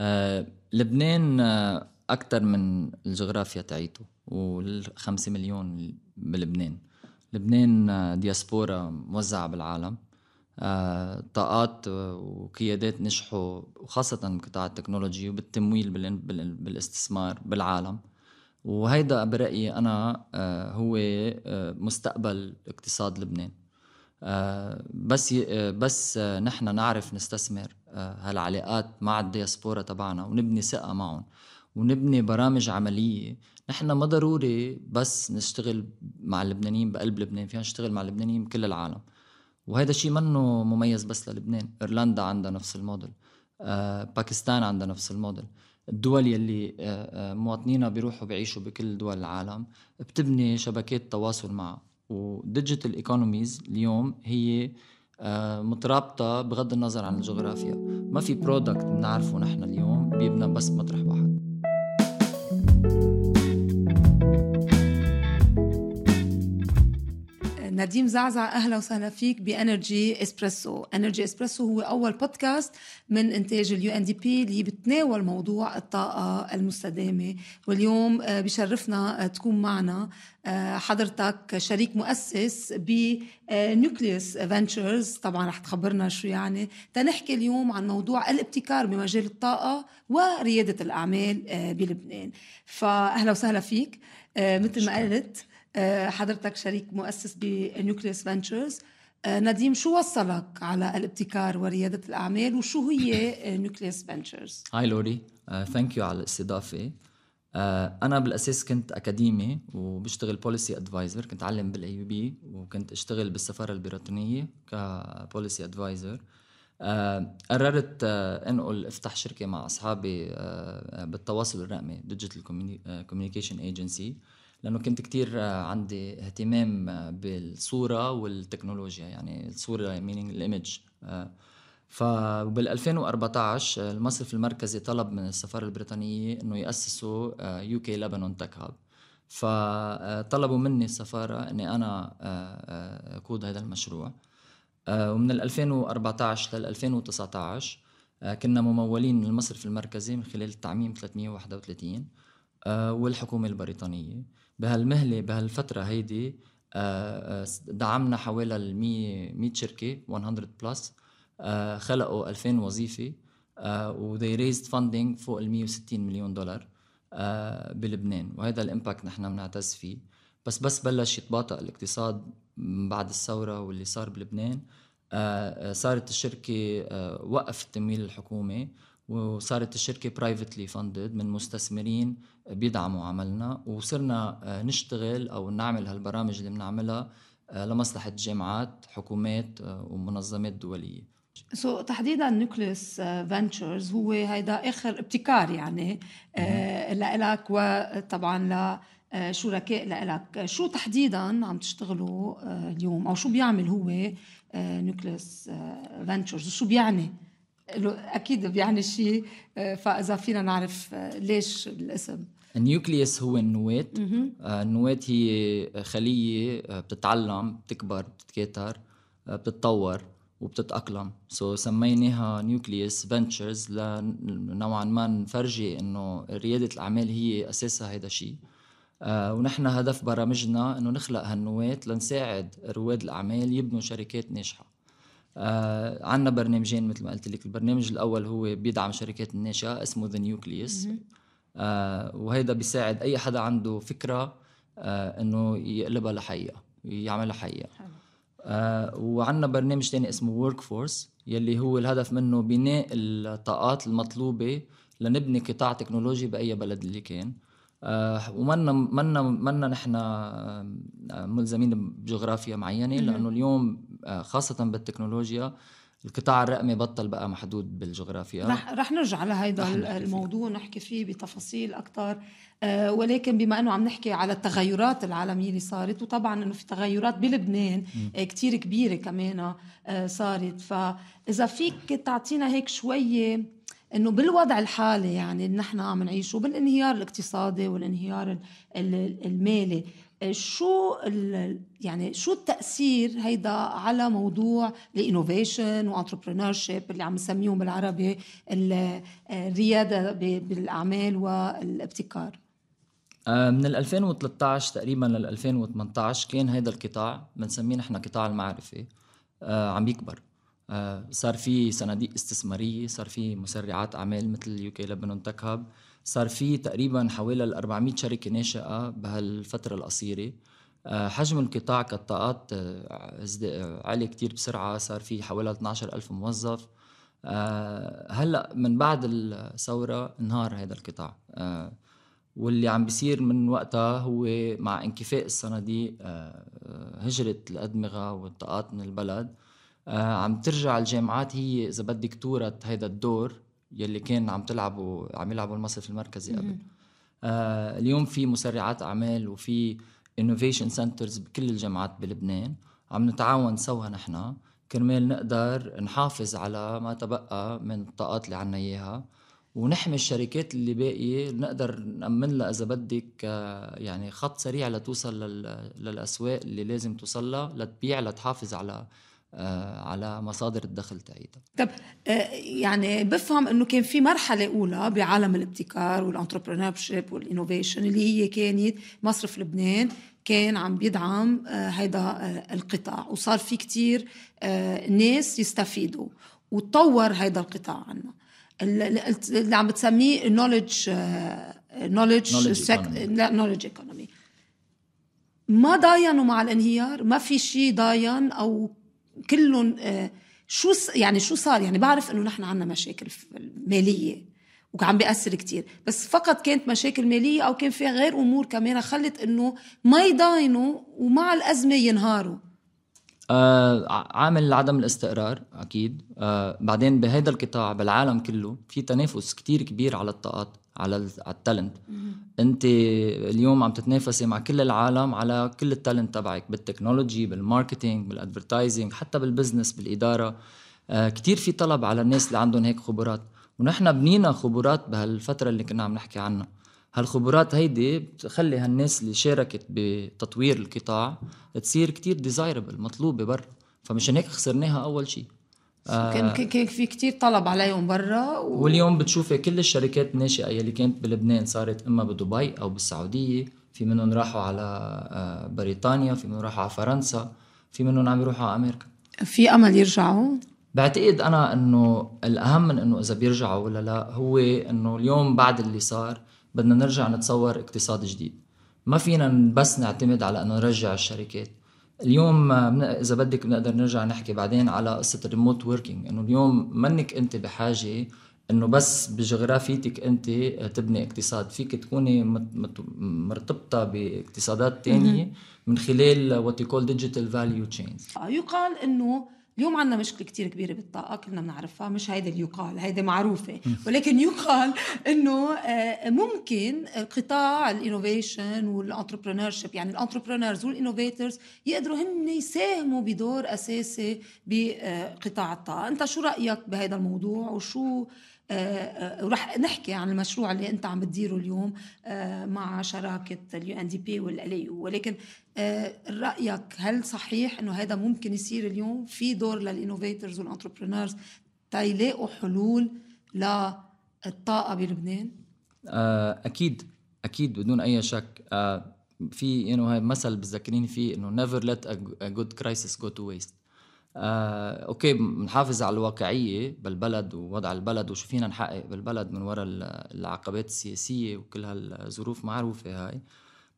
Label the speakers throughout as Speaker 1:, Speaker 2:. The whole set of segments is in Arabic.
Speaker 1: آه لبنان آه أكثر من الجغرافيا تاعيته والخمسة مليون بلبنان. لبنان آه دياسبورا موزعة بالعالم. آه طاقات وقيادات نجحوا وخاصة بقطاع التكنولوجي وبالتمويل بالاستثمار بالعالم. وهيدا برأيي أنا آه هو آه مستقبل اقتصاد لبنان. آه بس آه بس آه نحن نعرف نستثمر آه، هالعلاقات مع الدياسبورا تبعنا ونبني ثقة معهم ونبني برامج عملية. نحن ما ضروري بس نشتغل مع اللبنانيين بقلب لبنان فينا نشتغل مع اللبنانيين بكل العالم. وهذا الشيء منه مميز بس للبنان. إيرلندا عندها نفس الموديل آه، باكستان عندها نفس الموديل. الدول يلي آه، آه، مواطنينا بيروحوا بيعيشوا بكل دول العالم بتبني شبكات تواصل معها و digital economies اليوم هي مترابطة بغض النظر عن الجغرافيا. ما في product بنعرفه نحن اليوم بيبنى بس مطرح واحد.
Speaker 2: نديم زعزع أهلا وسهلا فيك ب Energy Espresso. Energy Espresso هو أول بودكاست من إنتاج ال UNDP اللي بتناول موضوع الطاقة المستدامة. واليوم آه، بشرفنا آه، تكون معنا آه، حضرتك شريك مؤسس ب Nucleus Ventures طبعا رح تخبرنا شو يعني. تنحكي اليوم عن موضوع الابتكار بمجال الطاقة وريادة الأعمال بلبنان. فاهلا وسهلا فيك. مثل ما قلت حضرتك شريك مؤسس ب Nucleus Ventures آه، نديم شو وصلك على الابتكار وريادة الأعمال وشو هي Nucleus Ventures؟
Speaker 1: Hi لوري thank you على الاستضافة. uh, أنا بالأساس كنت أكاديمي وبشتغل policy advisor كنت أعلم بال IB وكنت أشتغل بالسفارة البريطانية ك policy advisor قررت انقل أفتح شركة مع أصحابي بالتواصل الرقمي digital communication agency لأنه كنت كتير عندي اهتمام بالصورة والتكنولوجيا يعني الصورة meaning ال image فبال 2014 المصرف المركزي طلب من السفارة البريطانية إنه يأسسوا UK Lebanon Tech Hub فطلبوا مني السفارة إني أنا أقود هذا المشروع. ومن 2014 لل 2019 كنا ممولين من المصرف المركزي من خلال التعميم 331 والحكومة البريطانية. بهالمهلة بهالفترة هيدي آه، آه، دعمنا حوالي ال 100 100 شركة 100 plus آه، خلقوا 2000 وظيفة و they raised funding فوق ال 160 مليون دولار بلبنان وهذا ال impact نحن بنعتز فيه. بس بس بلش يتباطأ الاقتصاد بعد الثورة واللي صار بلبنان صارت الشركة وقف التمويل الحكومي وصارت الشركة privately funded من مستثمرين بيدعموا عملنا وصرنا آه، نشتغل أو نعمل هالبرامج اللي بنعملها آه، لمصلحة جامعات حكومات آه، ومنظمات دولية.
Speaker 2: so, تحديدا Nucleus Ventures هو هيدا آخر ابتكار يعني لك وطبعا لشركاء لك شو تحديدا عم تشتغلوا اليوم؟ أو شو بيعمل هو Nucleus Ventures وشو بيعني؟ أكيد بيعني شيء آه، فإذا فينا نعرف آه، ليش الاسم.
Speaker 1: ال nucleus هو النواة آه، النواة هي خلية بتتعلم بتكبر بتتكاثر بتتطور وبتتأقلم. so, سميناها Nucleus Ventures لنوعا ما نفرجي إنه ريادة الأعمال هي أساسها هذا الشيء ونحن هدف برامجنا إنه نخلق هالنواة لنساعد رواد الأعمال يبنوا شركات ناجحة. آه عندنا برنامجين مثل ما قلت لك. البرنامج الأول هو بيدعم شركات الناشئة اسمه The Nucleus آه وهيدا بيساعد أي حدا عنده فكرة آه إنه يقلبها لحقيقة يعملها حقيقة. آه وعندنا برنامج تاني اسمه Workforce يلي هو الهدف منه بناء الطاقات المطلوبة لنبني قطاع تكنولوجي بأي بلد اللي كان. ومنا منا منا نحن آه، ملزمين بجغرافيا معينة لأنه اليوم آه، خاصة بالتكنولوجيا القطاع الرقمي بطل بقى محدود بالجغرافيا.
Speaker 2: رح رح نرجع لهيدا الموضوع نحكي فيه بتفاصيل أكثر آه ولكن بما إنه عم نحكي على التغيرات العالمية اللي صارت وطبعا إنه في تغيرات بلبنان آه كثير كبيرة كمان آه صارت. فإذا فيك تعطينا هيك شوية إنه بالوضع الحالي يعني اللي نحن عم نعيشه بالانهيار الاقتصادي والانهيار المالي شو يعني شو التأثير هيدا على موضوع ال innovation و entrepreneurship اللي عم نسميهم بالعربي الريادة بالأعمال والابتكار؟
Speaker 1: آه، من 2013 تقريبا لل 2018 كان هذا القطاع بنسميه نحن قطاع المعرفة آه، عم يكبر. صار في صناديق استثمارية صار في مسرعات أعمال مثل يو كي لبنان تك هاب صار في تقريبا حوالي 400 شركة ناشئة بهالفترة القصيرة. حجم القطاع كالطاقات عالي كتير بسرعة صار في حوالي 12 ألف موظف. هلأ من بعد الثورة انهار هذا القطاع. واللي عم بيصير من وقتها هو مع انكفاء الصناديق آه، هجرة الأدمغة والطاقات من البلد. آه، عم ترجع الجامعات هي إذا بدك تورث هيدا الدور يلي كان عم تلعبه عم يلعبه المصرف المركزي قبل. آه، اليوم في مسرعات أعمال وفي innovation centers بكل الجامعات بلبنان. عم نتعاون سوا نحن. كرمال نقدر نحافظ على ما تبقى من الطاقات اللي عنا إياها. ونحمي الشركات اللي باقية نقدر نأمن لها إذا بدك آه، يعني خط سريع لتوصل للأسواق اللي لازم توصل لها لتبيع لتحافظ على آه، على مصادر الدخل تاعيتها.
Speaker 2: طب آه، يعني بفهم إنه كان في مرحلة أولى بعالم الابتكار وال entrepreneurship وال innovation اللي هي كانت مصرف لبنان كان عم بيدعم هيدا القطاع. وصار في كتير ناس يستفيدوا وتطور هيدا القطاع عنا. اللي عم بتسميه knowledge نولج نولج ايكونومي ما ضاينوا مع الانهيار ما في شيء ضاين أو كلهم آه، شو يعني شو صار؟ يعني بعرف إنه نحن عندنا مشاكل مالية وعم بيأثر كتير. بس فقط كانت مشاكل مالية أو كان فيها غير أمور كمان خلت إنه ما يضاينوا ومع الأزمة ينهاروا.
Speaker 1: آه عامل عدم الاستقرار أكيد. آه بعدين بهذا القطاع بالعالم كله في تنافس كتير كبير على الطاقات. على على ال talent انت اليوم عم تتنافسي مع كل العالم على كل التالنت تبعك بالتكنولوجي بالماركتينج بالادفرتايزنج حتى بالبزنس بالإدارة. آه كتير في طلب على الناس اللي عندهم هيك خبرات. ونحن بنينا خبرات بهالفترة اللي كنا عم نحكي عنها. هالخبرات هيدي بتخلي هالناس اللي شاركت بتطوير القطاع تصير كتير desirable مطلوبة برا. فمشان هيك خسرناها أول شيء
Speaker 2: كان آه. كان في كتير طلب عليهم برا
Speaker 1: و... واليوم بتشوفي كل الشركات الناشئه يلي كانت بلبنان صارت إما بدبي أو بالسعودية في منهم راحوا على آه بريطانيا في منهم راحوا على فرنسا في منهم عم يروحوا على أمريكا.
Speaker 2: في أمل يرجعوا؟
Speaker 1: بعتقد أنا إنه الأهم من إنه إذا بيرجعوا ولا لا هو إنه اليوم بعد اللي صار بدنا نرجع نتصور اقتصاد جديد. ما فينا بس نعتمد على إنه نرجع الشركات. اليوم إذا بدك بنقدر نرجع نحكي بعدين على قصة ال remote working إنه اليوم منك أنت بحاجة إنه بس بجغرافيتك أنت تبني اقتصاد. فيك تكوني مرتبطة باقتصادات تانية من خلال what you call digital value chains
Speaker 2: يقال إنه اليوم عندنا مشكلة كتير كبيرة بالطاقة كلنا بنعرفها مش هيدا اللي يقال هيدا معروفة ولكن يقال إنه آه، ممكن قطاع ال innovation وال entrepreneurship يعني ال entrepreneurs وال innovators يقدروا هن يساهموا بدور أساسي بقطاع الطاقة. أنت شو رأيك بهذا الموضوع؟ وشو ورح آه، نحكي عن المشروع اللي انت عم بتديره اليوم آه، مع شراكة ال UNDP وال LAU ولكن آه، رأيك هل صحيح إنه هذا ممكن يصير اليوم في دور لل innovators وال entrepreneurs تيلاقوا حلول للطاقة بلبنان؟
Speaker 1: أكيد أكيد بدون أي شك. في انه هاي مثل بتذكريني فيه إنه never let a good crisis go to waste آه، okay بنحافظ على الواقعية بالبلد ووضع البلد وشو فينا نحقق بالبلد من وراء العقبات السياسية وكل هالظروف معروفة هاي.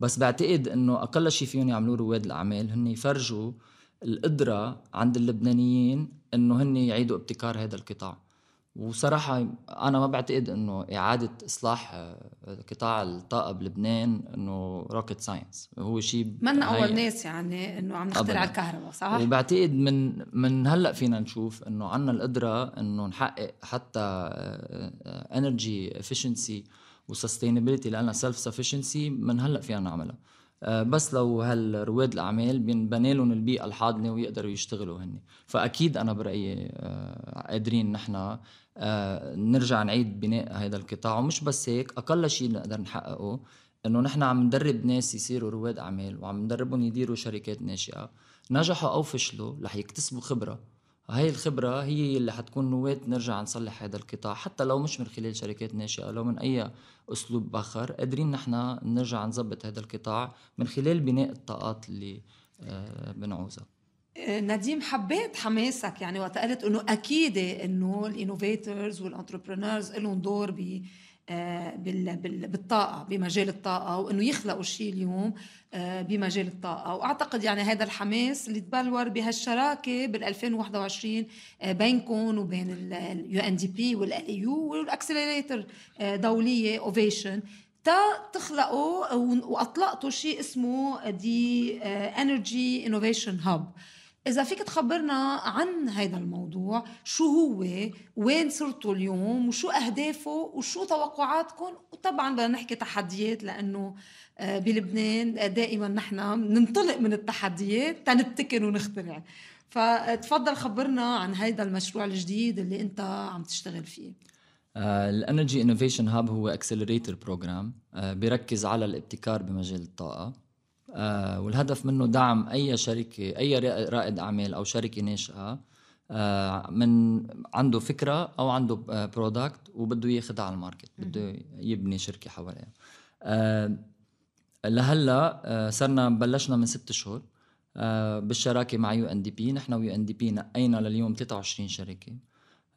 Speaker 1: بس بعتقد إنه أقل شيء فيهم يعملوه رواد الأعمال هن يفرجوا القدرة عند اللبنانيين إنه هن يعيدوا ابتكار هذا القطاع. وصراحة أنا ما بعتقد إنه إعادة إصلاح آه، قطاع الطاقة بلبنان إنه rocket science هو شيء
Speaker 2: منا أول ناس يعني إنه عم نخترع الكهرباء صح؟
Speaker 1: وبعتقد من من هلأ فينا نشوف إنه عنا القدرة إنه نحقق حتى energy efficiency و sustainability لنا self sufficiency من هلأ فينا نعملها. آه، بس لو هالرواد الأعمال بينبنى لهم البيئة الحاضنة ويقدروا يشتغلوا هن فأكيد أنا برأيي آه، قادرين نحن نرجع نعيد بناء هذا القطاع. ومش بس هيك أقل شيء نقدر نحققه إنه نحن عم ندرب ناس يصيروا رواد أعمال وعم ندربهم يديروا شركات ناشئة. نجحوا أو فشلوا رح يكتسبوا خبرة. هاي الخبرة هي اللي حتكون نواة نرجع نصلح هذا القطاع. حتى لو مش من خلال شركات ناشئة لو من أي أسلوب آخر قادرين نحن نرجع نظبط هذا القطاع من خلال بناء الطاقات اللي آه، بنعوزها.
Speaker 2: نديم حبيت حماسك يعني وقت قلت إنه أكيد إنه ال innovators وال entrepreneurs لهم دور ب آه، بالطاقة بمجال الطاقة وإنه يخلقوا شيء اليوم آه، بمجال الطاقة وأعتقد يعني هذا الحماس اللي تبلور بهالشراكة بال 2021 آه، بينكم وبين ال UNDP وال LAU وال accelerator دولية أوفيشن تا تخلقوا وأطلقتوا شيء اسمه The Energy Innovation Hub إذا فيك تخبرنا عن هذا الموضوع شو هو؟ وين صرتوا اليوم؟ وشو أهدافه؟ وشو توقعاتكم؟ وطبعا بدنا نحكي تحديات لأنه آه، بلبنان دائما نحن ننطلق من التحديات تنبتكر ونخترع. فتفضل خبرنا عن هذا المشروع الجديد اللي أنت عم تشتغل فيه.
Speaker 1: ال Energy Innovation Hub هو accelerator program بيركز على الابتكار بمجال الطاقة. آه والهدف منه دعم أي شركة أي رائد أعمال أو شركة ناشئه آه من عنده فكرة أو عنده product وبده ياخذها على ال market بده يبني شركة حواليها. آه لهلأ آه صرنا بلشنا من ست شهور آه بالشراكة مع UNDP. نحن و UNDP نقينا لليوم 23 شركة.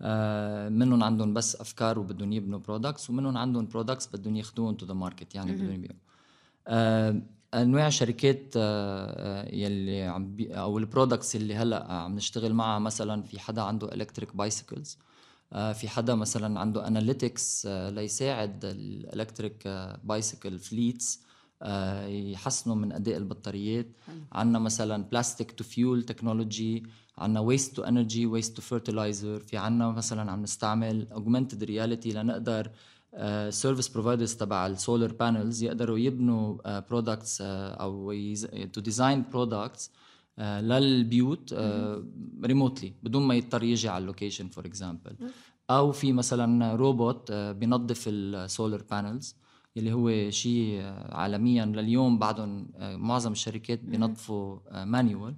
Speaker 1: آه منهم عندهم بس أفكار وبدهم يبنوا products ومنهم عندهم products بدهم ياخذوهم to the market يعني بدهم يبيعوا. آه أنواع الشركات آه، آه، يلي عم بي أو ال products اللي هلأ عم نشتغل معها مثلا في حدا عنده electric bicycles في حدا مثلا عنده analytics آه، ليساعد ال electric bicycle fleets يحسنوا من أداء البطاريات. عندنا مثلا plastic to fuel technology عندنا waste to energy waste to fertilizer في عندنا مثلا عم نستعمل augmented reality لنقدر service uh, providers تبع ال solar panels يقدروا يبنوا products uh, uh, أو to design products للبيوت remotely بدون ما يضطر يجي على ال location for example أو في مثلا روبوت بينظف ال solar panels اللي هو شيء عالميا لليوم. بعدهم معظم الشركات بينظفوا manual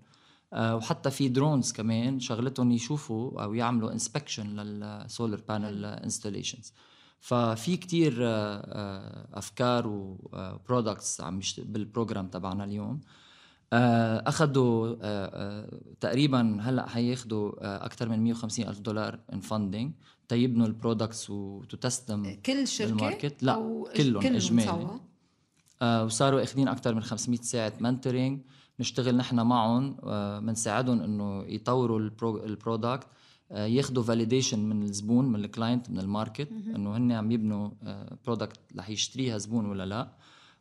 Speaker 1: وحتى في drones كمان شغلتهم يشوفوا أو يعملوا inspection لل solar panel installations ففي كتير آه، آه، أفكار و products عم بال program تبعنا اليوم. آه، اخذوا تقريبا هلأ حياخذوا أكثر من 150 ألف دولار in funding تيبنوا ال products وتستم
Speaker 2: كل شركة
Speaker 1: بال market لا أو كلهم إجمالي. وصاروا أخذين أكثر من 500 ساعة mentoring نشتغل نحن معهم بنساعدهم إنه يطوروا ال product آه، ياخذوا validation من الزبون من ال client من ال market إنه هن عم يبنوا product آه، رح يشتريها زبون ولا لا.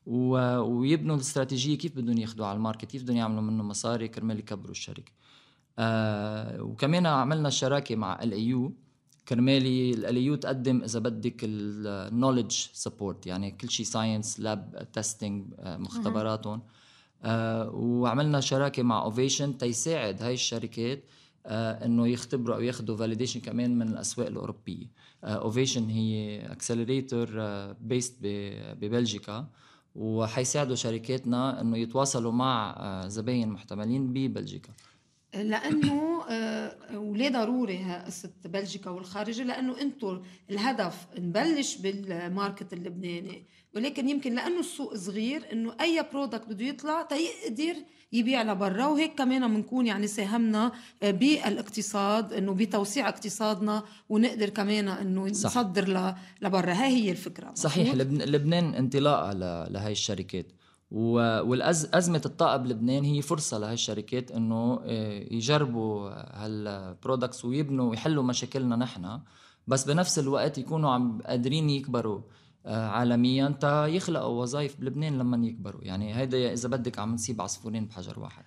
Speaker 1: ويبنوا الاستراتيجية كيف بدهم ياخذوها على ال market كيف بدهم يعملوا منه مصاري كرمال يكبروا الشركة. آه وكمان عملنا شراكة مع ال اي يو كرمالي ال يو تقدم إذا بدك ال knowledge support يعني كل شيء science lab testing مختبراتهم. آه وعملنا شراكة مع اوفيشن تيساعد هاي الشركات آه إنه يختبروا أو ياخذوا validation كمان من الأسواق الأوروبية. اوفيشن آه هي accelerator based ببلجيكا وحيساعدوا شركاتنا إنه يتواصلوا مع آه زباين محتملين ببلجيكا.
Speaker 2: لأنه آه، وليه ضروري قصة بلجيكا والخارجة؟ لأنه أنتم الهدف نبلش بال market اللبناني. ولكن يمكن لأنه السوق صغير إنه أي product بده يطلع تيقدر يبيع لبرا. وهيك كمان بنكون يعني ساهمنا آه، بالاقتصاد إنه بتوسيع اقتصادنا ونقدر كمان إنه نصدر لبرا. هاي هي الفكرة.
Speaker 1: صحيح. لبنان انطلاقة لهي الشركات. والأزمة الطاقة بلبنان هي فرصة لهي الشركات إنه آه، يجربوا هال products ويبنوا ويحلوا مشاكلنا نحن. بس بنفس الوقت يكونوا عم قادرين يكبروا آه، عالميا تا يخلقوا وظائف بلبنان لما يكبروا. يعني هيدا إذا بدك عم نصيب عصفورين بحجر واحد.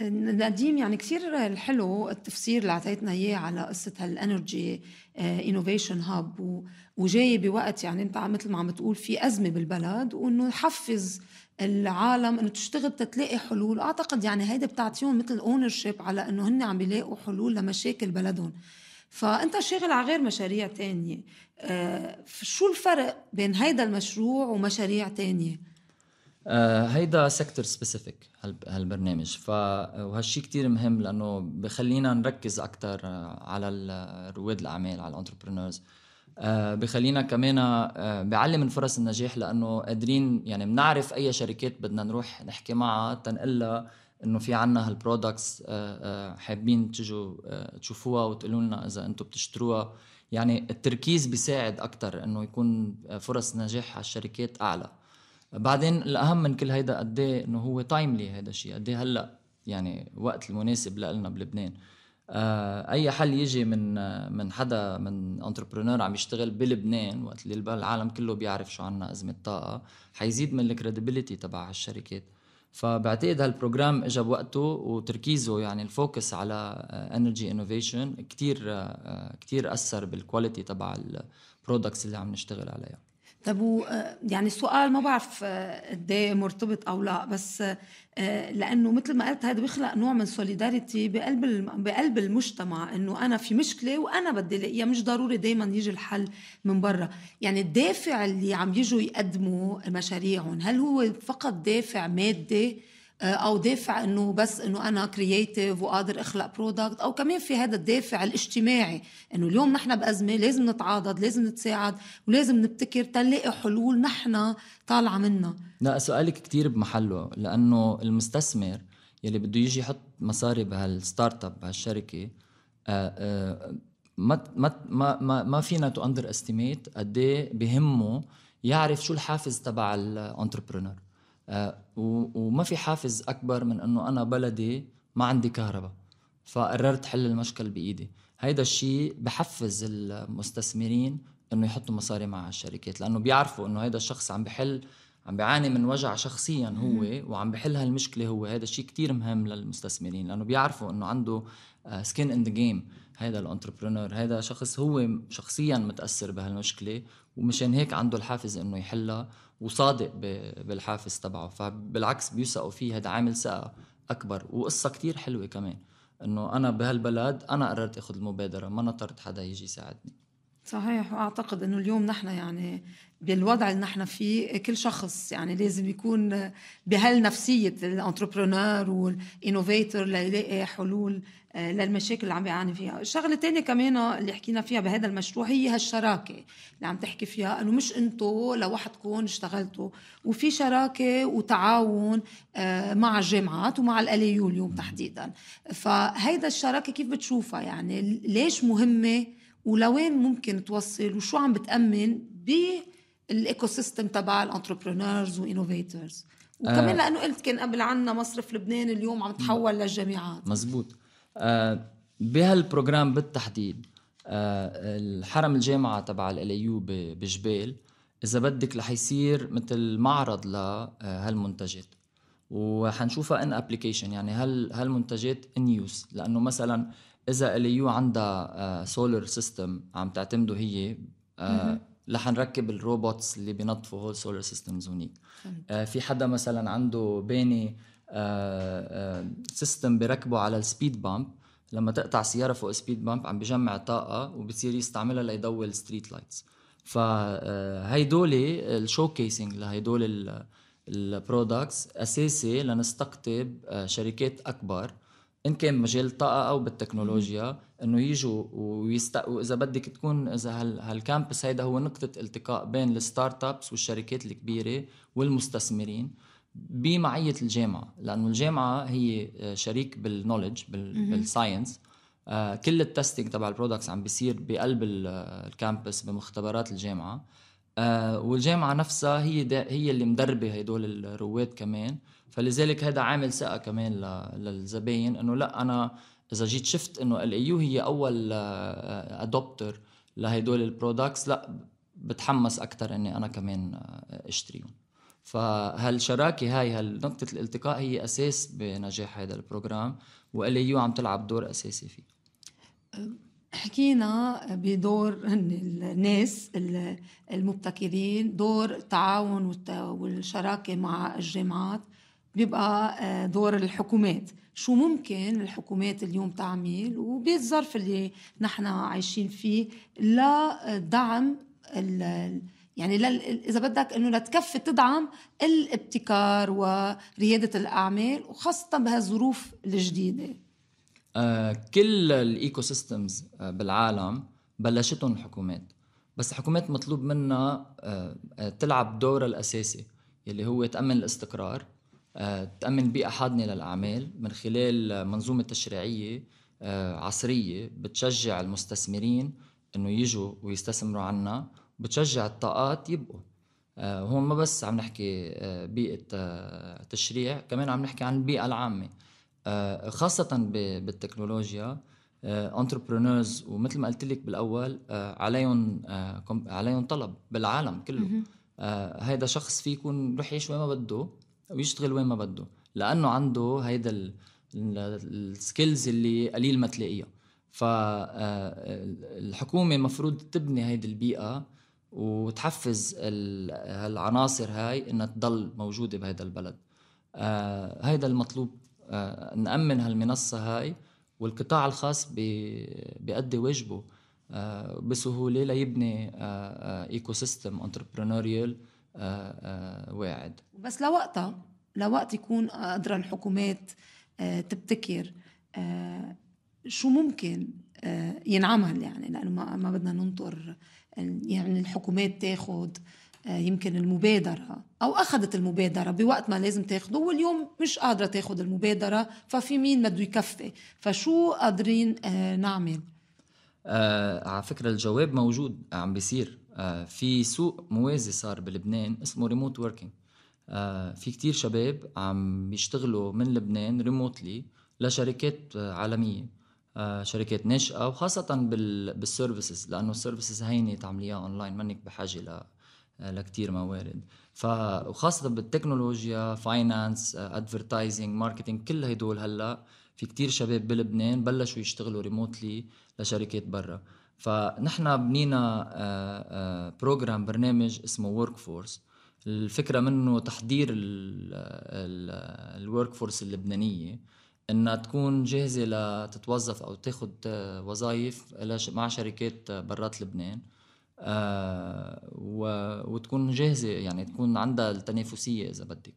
Speaker 2: نديم يعني كثير الحلو التفسير اللي أعطيتنا إياه على قصة هال Energy Innovation Hub وجاي بوقت يعني انت مثل ما عم بتقول في أزمة بالبلد وإنه يحفز العالم إنه تشتغل تتلاقي حلول. اعتقد يعني هيدا بتعطيهم مثل honor على إنه هن عم بيلاقوا حلول لمشاكل بلدهم. فأنت شاغل على غير مشاريع تانية. آه، شو الفرق بين هيدا المشروع ومشاريع تانية؟
Speaker 1: آه هيدا sector specific هالبرنامج. ف وهالشي كتير مهم لأنه بخلينا نركز أكثر على رواد الأعمال على ال entrepreneurs آه بخلينا كمان آه بيعلي من فرص النجاح لأنه قادرين يعني بنعرف أي شركات بدنا نروح نحكي معها تنقلها إنه في عنا هال products آه، آه، حابين تجوا آه، تشوفوها وتقولوا لنا إذا أنتم بتشتروها. يعني التركيز بيساعد أكثر إنه يكون فرص نجاح على الشركات أعلى. بعدين الأهم من كل هيدا قد إيه إنه هو timely هذا الشيء قد إيه هلأ يعني وقت المناسب لنا بلبنان. أي حل يجي من من حدا من entrepreneur عم يشتغل بلبنان وقت اللي العالم كله بيعرف شو عنا أزمة طاقة حيزيد من ال credibility تبع هالشركات. فبعتقد هال program اجى بوقته وتركيزه يعني ال focus على energy innovation كثير كثير أثر بال quality تبع ال products اللي عم نشتغل عليها.
Speaker 2: طب يعني السؤال ما بعرف قد إيه مرتبط أو لا بس آه، لأنه مثل ما قلت هذا بيخلق نوع من solidarity بقلب بقلب المجتمع إنه أنا في مشكلة وأنا بدي الاقيها مش ضروري دائما يجي الحل من برا. يعني الدافع اللي عم يجوا يقدموا مشاريعهم هل هو فقط دافع مادي آه، أو دافع إنه بس إنه أنا creative وقادر أخلق product أو كمان في هذا الدافع الاجتماعي إنه اليوم نحن بأزمة لازم نتعاضد لازم نتساعد ولازم نبتكر تنلاقي حلول نحن طالعة منها.
Speaker 1: لا سؤالك كتير بمحله لأنه المستثمر يلي بده يجي يحط مصاري بهال startup بهالشركة آه، آه، ما ما ما ما فينا to underestimate قد إيه بهمه يعرف شو الحافز تبع ال entrepreneur آه، وما في حافز أكبر من إنه أنا بلدي ما عندي كهرباء فقررت حل المشكل بإيدي. هيدا الشيء بحفز المستثمرين إنه يحطوا مصاري مع الشركات لأنه بيعرفوا إنه هيدا الشخص عم بحل عم بيعاني من وجع شخصيا هو وعم بحل هالمشكلة هو. هذا الشيء كتير مهم للمستثمرين لأنه بيعرفوا إنه عنده skin in the game هذا ال entrepreneur هذا شخص هو شخصيا متأثر بهالمشكلة ومشان هيك عنده الحافز إنه يحلها وصادق بالحافز تبعه. فبالعكس بيوثقوا فيه. هذا عامل ثقه أكبر. وقصة كتير حلوة كمان. إنه أنا بهالبلد أنا قررت أخذ المبادرة. ما نطرت حدا يجي يساعدني.
Speaker 2: صحيح. وأعتقد إنه اليوم نحن يعني بالوضع اللي نحن فيه كل شخص يعني لازم يكون بهالنفسية ال entrepreneur وال innovator ليلاقي حلول آه، للمشاكل اللي عم بيعاني فيها. الشغلة الثانية كمان اللي حكينا فيها بهذا المشروع هي هالشراكة اللي عم تحكي فيها إنه مش أنتم لوحدكم اشتغلتوا. وفي شراكة وتعاون آه، مع الجامعات ومع ال LAU اليوم تحديدا. فهيدا الشراكة كيف بتشوفها؟ يعني ليش مهمة؟ ولوين ممكن توصل؟ وشو عم بتأمن؟ بال ecosystem تبع ال entrepreneurs و innovators. وكمان آه لأنه قلت كان قبل عنا مصرف لبنان اليوم عم تحول للجامعات.
Speaker 1: مزبوط. آه بهال program بالتحديد آه الحرم الجامعة تبع ال LAU بجبيل إذا بدك رح يصير مثل معرض لهالمنتجات وحنشوفها in application يعني هل هالمنتجات in use لأنه مثلا إذا ال LAU عندها solar system عم تعتمده هي آه رح نركب ال robots اللي بينظفوا هول solar systems هونيك. آه في حدا مثلا عنده باني system بركبه على ال speed bump لما تقطع سيارة فوق speed bump عم بجمع طاقة وبصير يستعملها ليضوي street lights فهيدول ال showcasing لهيدول ال products أساسي لنستقطب آه، شركات أكبر إن كان بمجال الطاقه أو بالتكنولوجيا إنه يجوا ويست... وإذا بدك تكون إذا هال... هال campus هيدا هو نقطة التقاء بين ال startups والشركات الكبيرة والمستثمرين بمعية الجامعة. لأنه الجامعة هي شريك بال knowledge بال... بال science آه كل ال testing تبع ال products عم بيصير بقلب ال campus بمختبرات الجامعة. آه والجامعة نفسها هي هي اللي مدربة هدول الرواد كمان. فلذلك هذا عامل ثقه كمان للزباين إنه لأ أنا إذا جيت شفت إنه ال LAU هي أول adopter آه، لهدول ال products لأ بتحمس أكثر إني أنا كمان آه، أشتريهم. فهالشراكة هاي هالنقطه الالتقاء هي أساس بنجاح هذا ال program وال LAU عم تلعب دور أساسي فيه.
Speaker 2: حكينا بدور الناس المبتكرين دور التعاون والشراكة مع الجامعات. بيبقى آه، دور الحكومات. شو ممكن الحكومات اليوم تعمل؟ وبالظرف اللي نحن عايشين فيه لدعم يعني. إذا بدك إنه لتكفي تدعم الابتكار وريادة الأعمال وخاصة بهالظروف الجديدة.
Speaker 1: آه كل ال ecosystems آه بالعالم بلشتهم الحكومات بس الحكومات مطلوب منها آه تلعب دورها الأساسي يلي هو تأمن الاستقرار آه تأمن بيئة حاضنه للأعمال من خلال منظومة تشريعية آه عصرية بتشجع المستثمرين إنه يجوا ويستثمروا عنا بتشجع الطاقات يبقوا. آه هون ما بس عم نحكي بيئة تشريع كمان عم نحكي عن البيئة العامة. خاصة بالتكنولوجيا انتربرونورز ومثل ما قلت لك بالأول عليهم عليهم طلب بالعالم كله. هيدا شخص فيه يكون يروح يعيش وين ما بده. ويشتغل وين ما بده لأنه عنده هيدا ال skills اللي قليل ما تلاقيها. فالحكومة المفروض تبني هيدي البيئة وتحفز العناصر هاي إنها تضل موجودة بهذا البلد. آه، هيدا المطلوب. آه، نأمن هالمنصة هاي والقطاع الخاص بيأدي واجبه آه، بسهولة ليبني ecosystem entrepreneurial واعد.
Speaker 2: بس لوقتها لوقت يكون قادرة الحكومات تبتكر شو ممكن آه، ينعمل يعني؟ لأنه ما بدنا ننطر يعني الحكومات تاخذ آه، يمكن المبادرة أو أخذت المبادرة بوقت ما لازم تاخده واليوم مش قادرة تاخد المبادرة ففي مين بده يكفي؟ فشو قادرين آه، نعمل؟
Speaker 1: آه على فكرة الجواب موجود عم بيصير. آه في سوق موازي صار بلبنان اسمه remote working آه في كتير شباب عم بيشتغلوا من لبنان remotely لشركات عالمية آه، شركات ناشئة وخاصة بال services لأنه ال services هينه تعمليها اونلاين منك بحاجة ل آه، لكتير موارد. ف وخاصة بالتكنولوجيا finance advertising marketing كل هدول هلأ في كتير شباب بلبنان بلشوا يشتغلوا remotely لشركات برا. فنحن بنينا program آه، برنامج اسمه workforce الفكرة منه تحضير ال workforce اللبنانية إنها تكون جاهزة لتتوظف أو تاخذ وظائف مع شركات برات لبنان. آه وتكون جاهزة يعني تكون عندها التنافسية إذا بدك.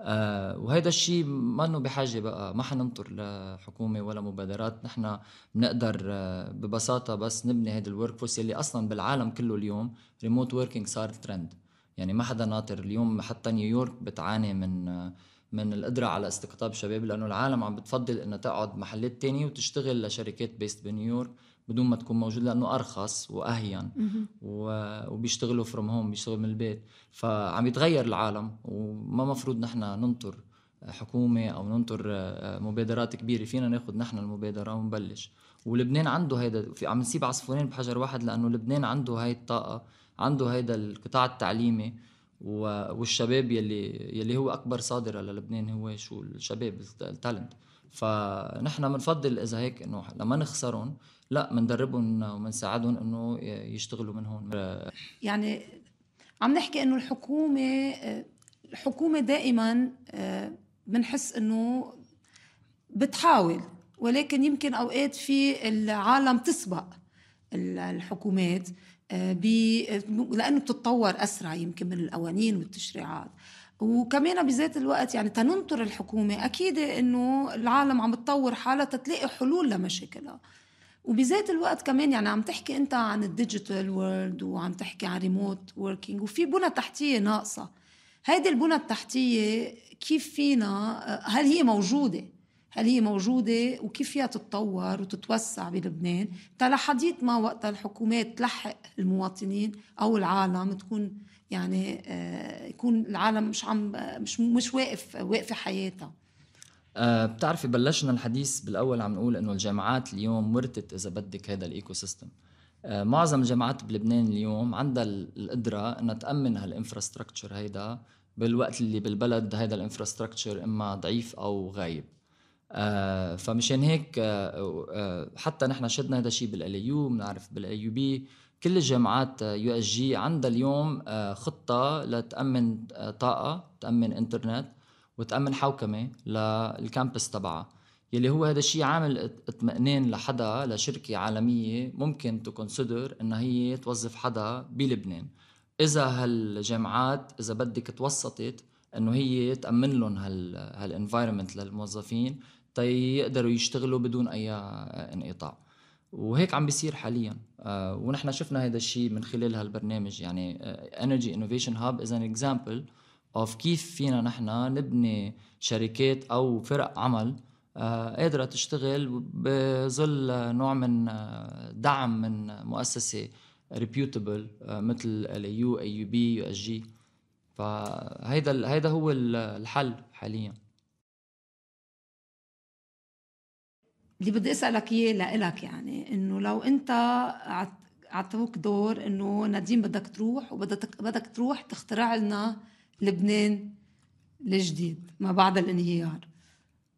Speaker 1: آه وهذا الشيء ما إنه بحاجة بقى ما حننطر لحكومة ولا مبادرات. نحن بنقدر آه ببساطة بس نبني هذا ال workforce اللي أصلا بالعالم كله اليوم remote working صار ترند يعني ما حدا ناطر. اليوم حتى نيويورك بتعاني من آه من القدرة على استقطاب شباب لأنه العالم عم بتفضل إنها تقعد محلات تانية وتشتغل لشركات based بنيويورك. بدون ما تكون موجود لأنه أرخص وأهين. وبيشتغلوا from home بيشتغلوا من البيت. فعم يتغير العالم وما مفروض نحن ننطر حكومة أو ننطر آه، مبادرات كبيرة. فينا ناخذ نحن المبادرة ونبلش. ولبنان عنده هيدا في عم نسيب عصفورين بحجر واحد لأنه لبنان عنده هاي الطاقة عنده هيدا القطاع التعليمي والشباب يلي يلي هو أكبر صادره للبنان هو شو؟ الشباب التالنت. فنحن بنفضل إذا هيك إنه لما نخسرهم لا بندربهم وبنساعدهم إنه يشتغلوا من هون.
Speaker 2: يعني عم نحكي إنه الحكومة الحكومة دائما بنحس إنه بتحاول ولكن يمكن أوقات في العالم تسبق الحكومات لأنه بتتطور أسرع يمكن من القوانين والتشريعات. وكمان بذات الوقت يعني تننطر الحكومة أكيد إنه العالم عم تطور حالها تتلاقي حلول لمشاكلها. وبذات الوقت كمان يعني عم تحكي أنت عن ال digital world وعم تحكي عن remote working وفي بنى تحتية ناقصة. هيدي البنى التحتية كيف فينا هل هي موجودة؟ هل هي موجودة؟ وكيف فيها تتطور وتتوسع بلبنان؟ لحديث ما وقت الحكومات تلحق المواطنين أو العالم تكون يعني آه، يكون العالم مش عم مش مش واقف واقفة حياتها.
Speaker 1: بتعرفي بلشنا الحديث بالأول عم نقول إنه الجامعات اليوم ورثت إذا بدك هذا ال ecosystem أه معظم الجامعات بلبنان اليوم عندها القدرة إنها تأمن هال infrastructure هيدا بالوقت اللي بالبلد هيدا ال infrastructure إما ضعيف أو غايب. آه فمشان هيك آه آه حتى نحن شفنا هذا الشيء بال AU بنعرف بال AUB. كل الجامعات USJ عندها اليوم آه خطة لتأمن آه طاقة تأمن إنترنت. وتامن حوكمه لل campus تبعها. يلي هو هذا الشيء عامل اطمئنان لحدا لشركة عالمية ممكن to consider إنها هي توظف حدا بلبنان. إذا هالجامعات إذا بدك توسطت إنه هي تأمن لهم هال هال environment للموظفين تيقدروا يشتغلوا بدون أي انقطاع. وهيك عم بيصير حاليا. آه ونحن شفنا هذا الشيء من خلال هالبرنامج. يعني Energy Innovation Hub is an example of كيف فينا نحن نبني شركات أو فرق عمل آه قادرة تشتغل بظل نوع من آه، دعم من مؤسسة reputable آه مثل ال U AUB USJ فهيدا هيدا هو الحل حاليا.
Speaker 2: اللي بدي أسألك إياه لإلك يعني إنه لو أنت عطوك دور إنه نديم بدك تروح وبدك بدك تروح تخترع لنا لبنان الجديد ما بعد الانهيار.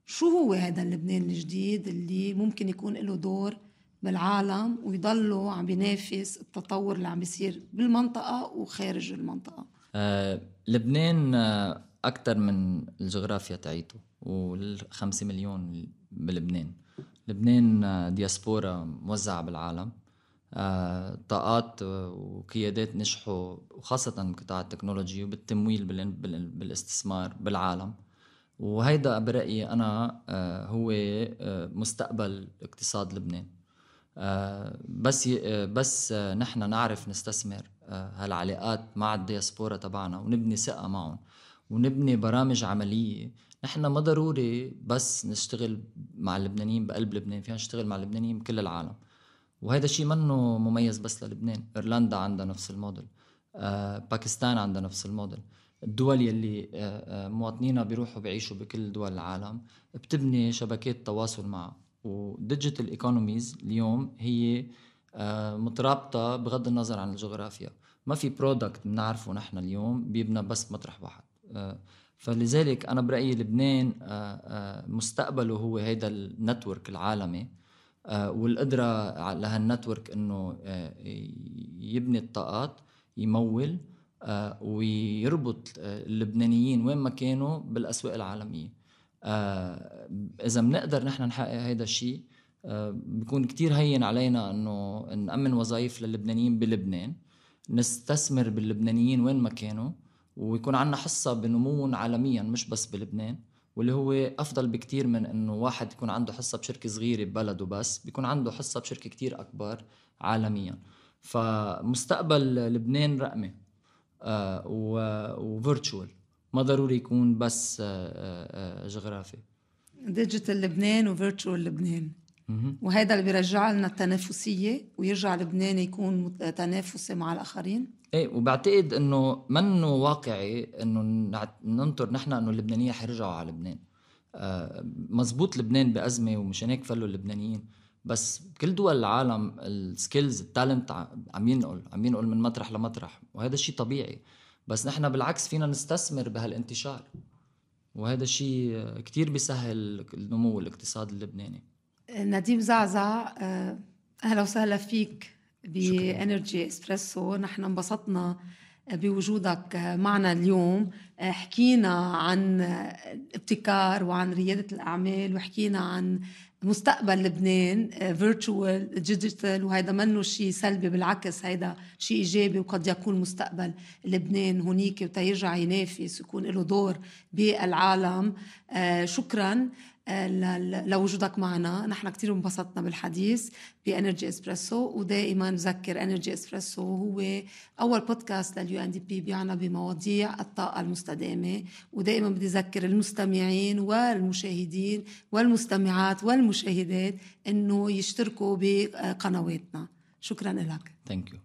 Speaker 2: شو هو هذا اللبنان الجديد اللي ممكن يكون له دور بالعالم ويضلوا عم بينافس التطور اللي عم بيصير بالمنطقة وخارج المنطقة؟
Speaker 1: آه، لبنان آه، أكثر من الجغرافيا تاعيته والخمسة مليون بلبنان. لبنان آه، دياسبورا موزعة بالعالم. طاقات وقيادات نجحوا وخاصة بقطاع التكنولوجي وبالتمويل بالاستثمار بالعالم. وهيدا برأيي أنا آه، هو مستقبل اقتصاد لبنان. بس بس نحن نعرف نستثمر هالعلاقات مع الدياسبورا تبعنا ونبني ثقة معهم ونبني برامج عملية. نحن ما ضروري بس نشتغل مع اللبنانيين بقلب لبنان فينا نشتغل مع اللبنانيين بكل العالم. وهذا الشيء منه مميز بس للبنان. إيرلندا عندها نفس الموديل. آه، باكستان عندها نفس الموديل. الدول يلي آه، آه، مواطنينا بيروحوا بيعيشوا بكل دول العالم بتبني شبكات تواصل معها. و digital economies اليوم هي مترابطة بغض النظر عن الجغرافيا. ما في product بنعرفه نحن اليوم بيبنى بس مطرح واحد. فلذلك أنا برأيي لبنان مستقبله هو هيدا ال network العالمي. والقدرة لهال network إنه يبني الطاقات يمول ويربط اللبنانيين وين ما كانوا بالأسواق العالمية. إذا بنقدر نحن نحقق هذا الشيء بيكون كتير هين علينا إنه نأمن وظائف للبنانيين بلبنان نستثمر باللبنانيين وين ما كانوا ويكون عندنا حصة بنمو عالميا مش بس بلبنان. واللي هو أفضل بكتير من إنه واحد يكون عنده حصة بشركة صغيرة ببلده بس بيكون عنده حصة بشركة كتير أكبر عالميا. فمستقبل لبنان رقمي آه وفيرتشوال. ما ضروري يكون بس آه آه جغرافي.
Speaker 2: digital لبنان و virtual لبنان. وهذا اللي بيرجع لنا التنافسية ويرجع لبنان يكون تنافسي مع الآخرين.
Speaker 1: إيه وبعتقد إنه منه واقعي إنه ننطر نحن إنه اللبنانية حيرجعوا على لبنان. آه مزبوط لبنان بأزمة ومشان هيك فلوا اللبنانيين. بس بكل دول العالم ال skills ال talent عم ينقل عم ينقل من مطرح لمطرح وهذا الشيء طبيعي. بس نحن بالعكس فينا نستثمر بهالانتشار وهذا الشيء كتير بيسهل النمو الاقتصادي اللبناني.
Speaker 2: نديم زعزع آه، أهلا وسهلا فيك. ب Energy Espresso نحن انبسطنا بوجودك معنا اليوم. حكينا عن ابتكار وعن ريادة الأعمال وحكينا عن مستقبل لبنان virtual digital وهذا منه شيء سلبي بالعكس هذا شيء إيجابي وقد يكون مستقبل لبنان هنيك وتيرجع ينافس ويكون له دور بالعالم. آه، شكرا. لوجودك معنا. نحن كتير انبسطنا بالحديث ب Energy Espresso ودائما نذكر Energy Espresso هو أول بودكاست لل UNDP بيعنى بمواضيع الطاقة المستدامة. ودائما بدي أذكر المستمعين والمشاهدين والمستمعات والمشاهدات إنه يشتركوا بقنواتنا. شكرا لك.
Speaker 1: ثانك يو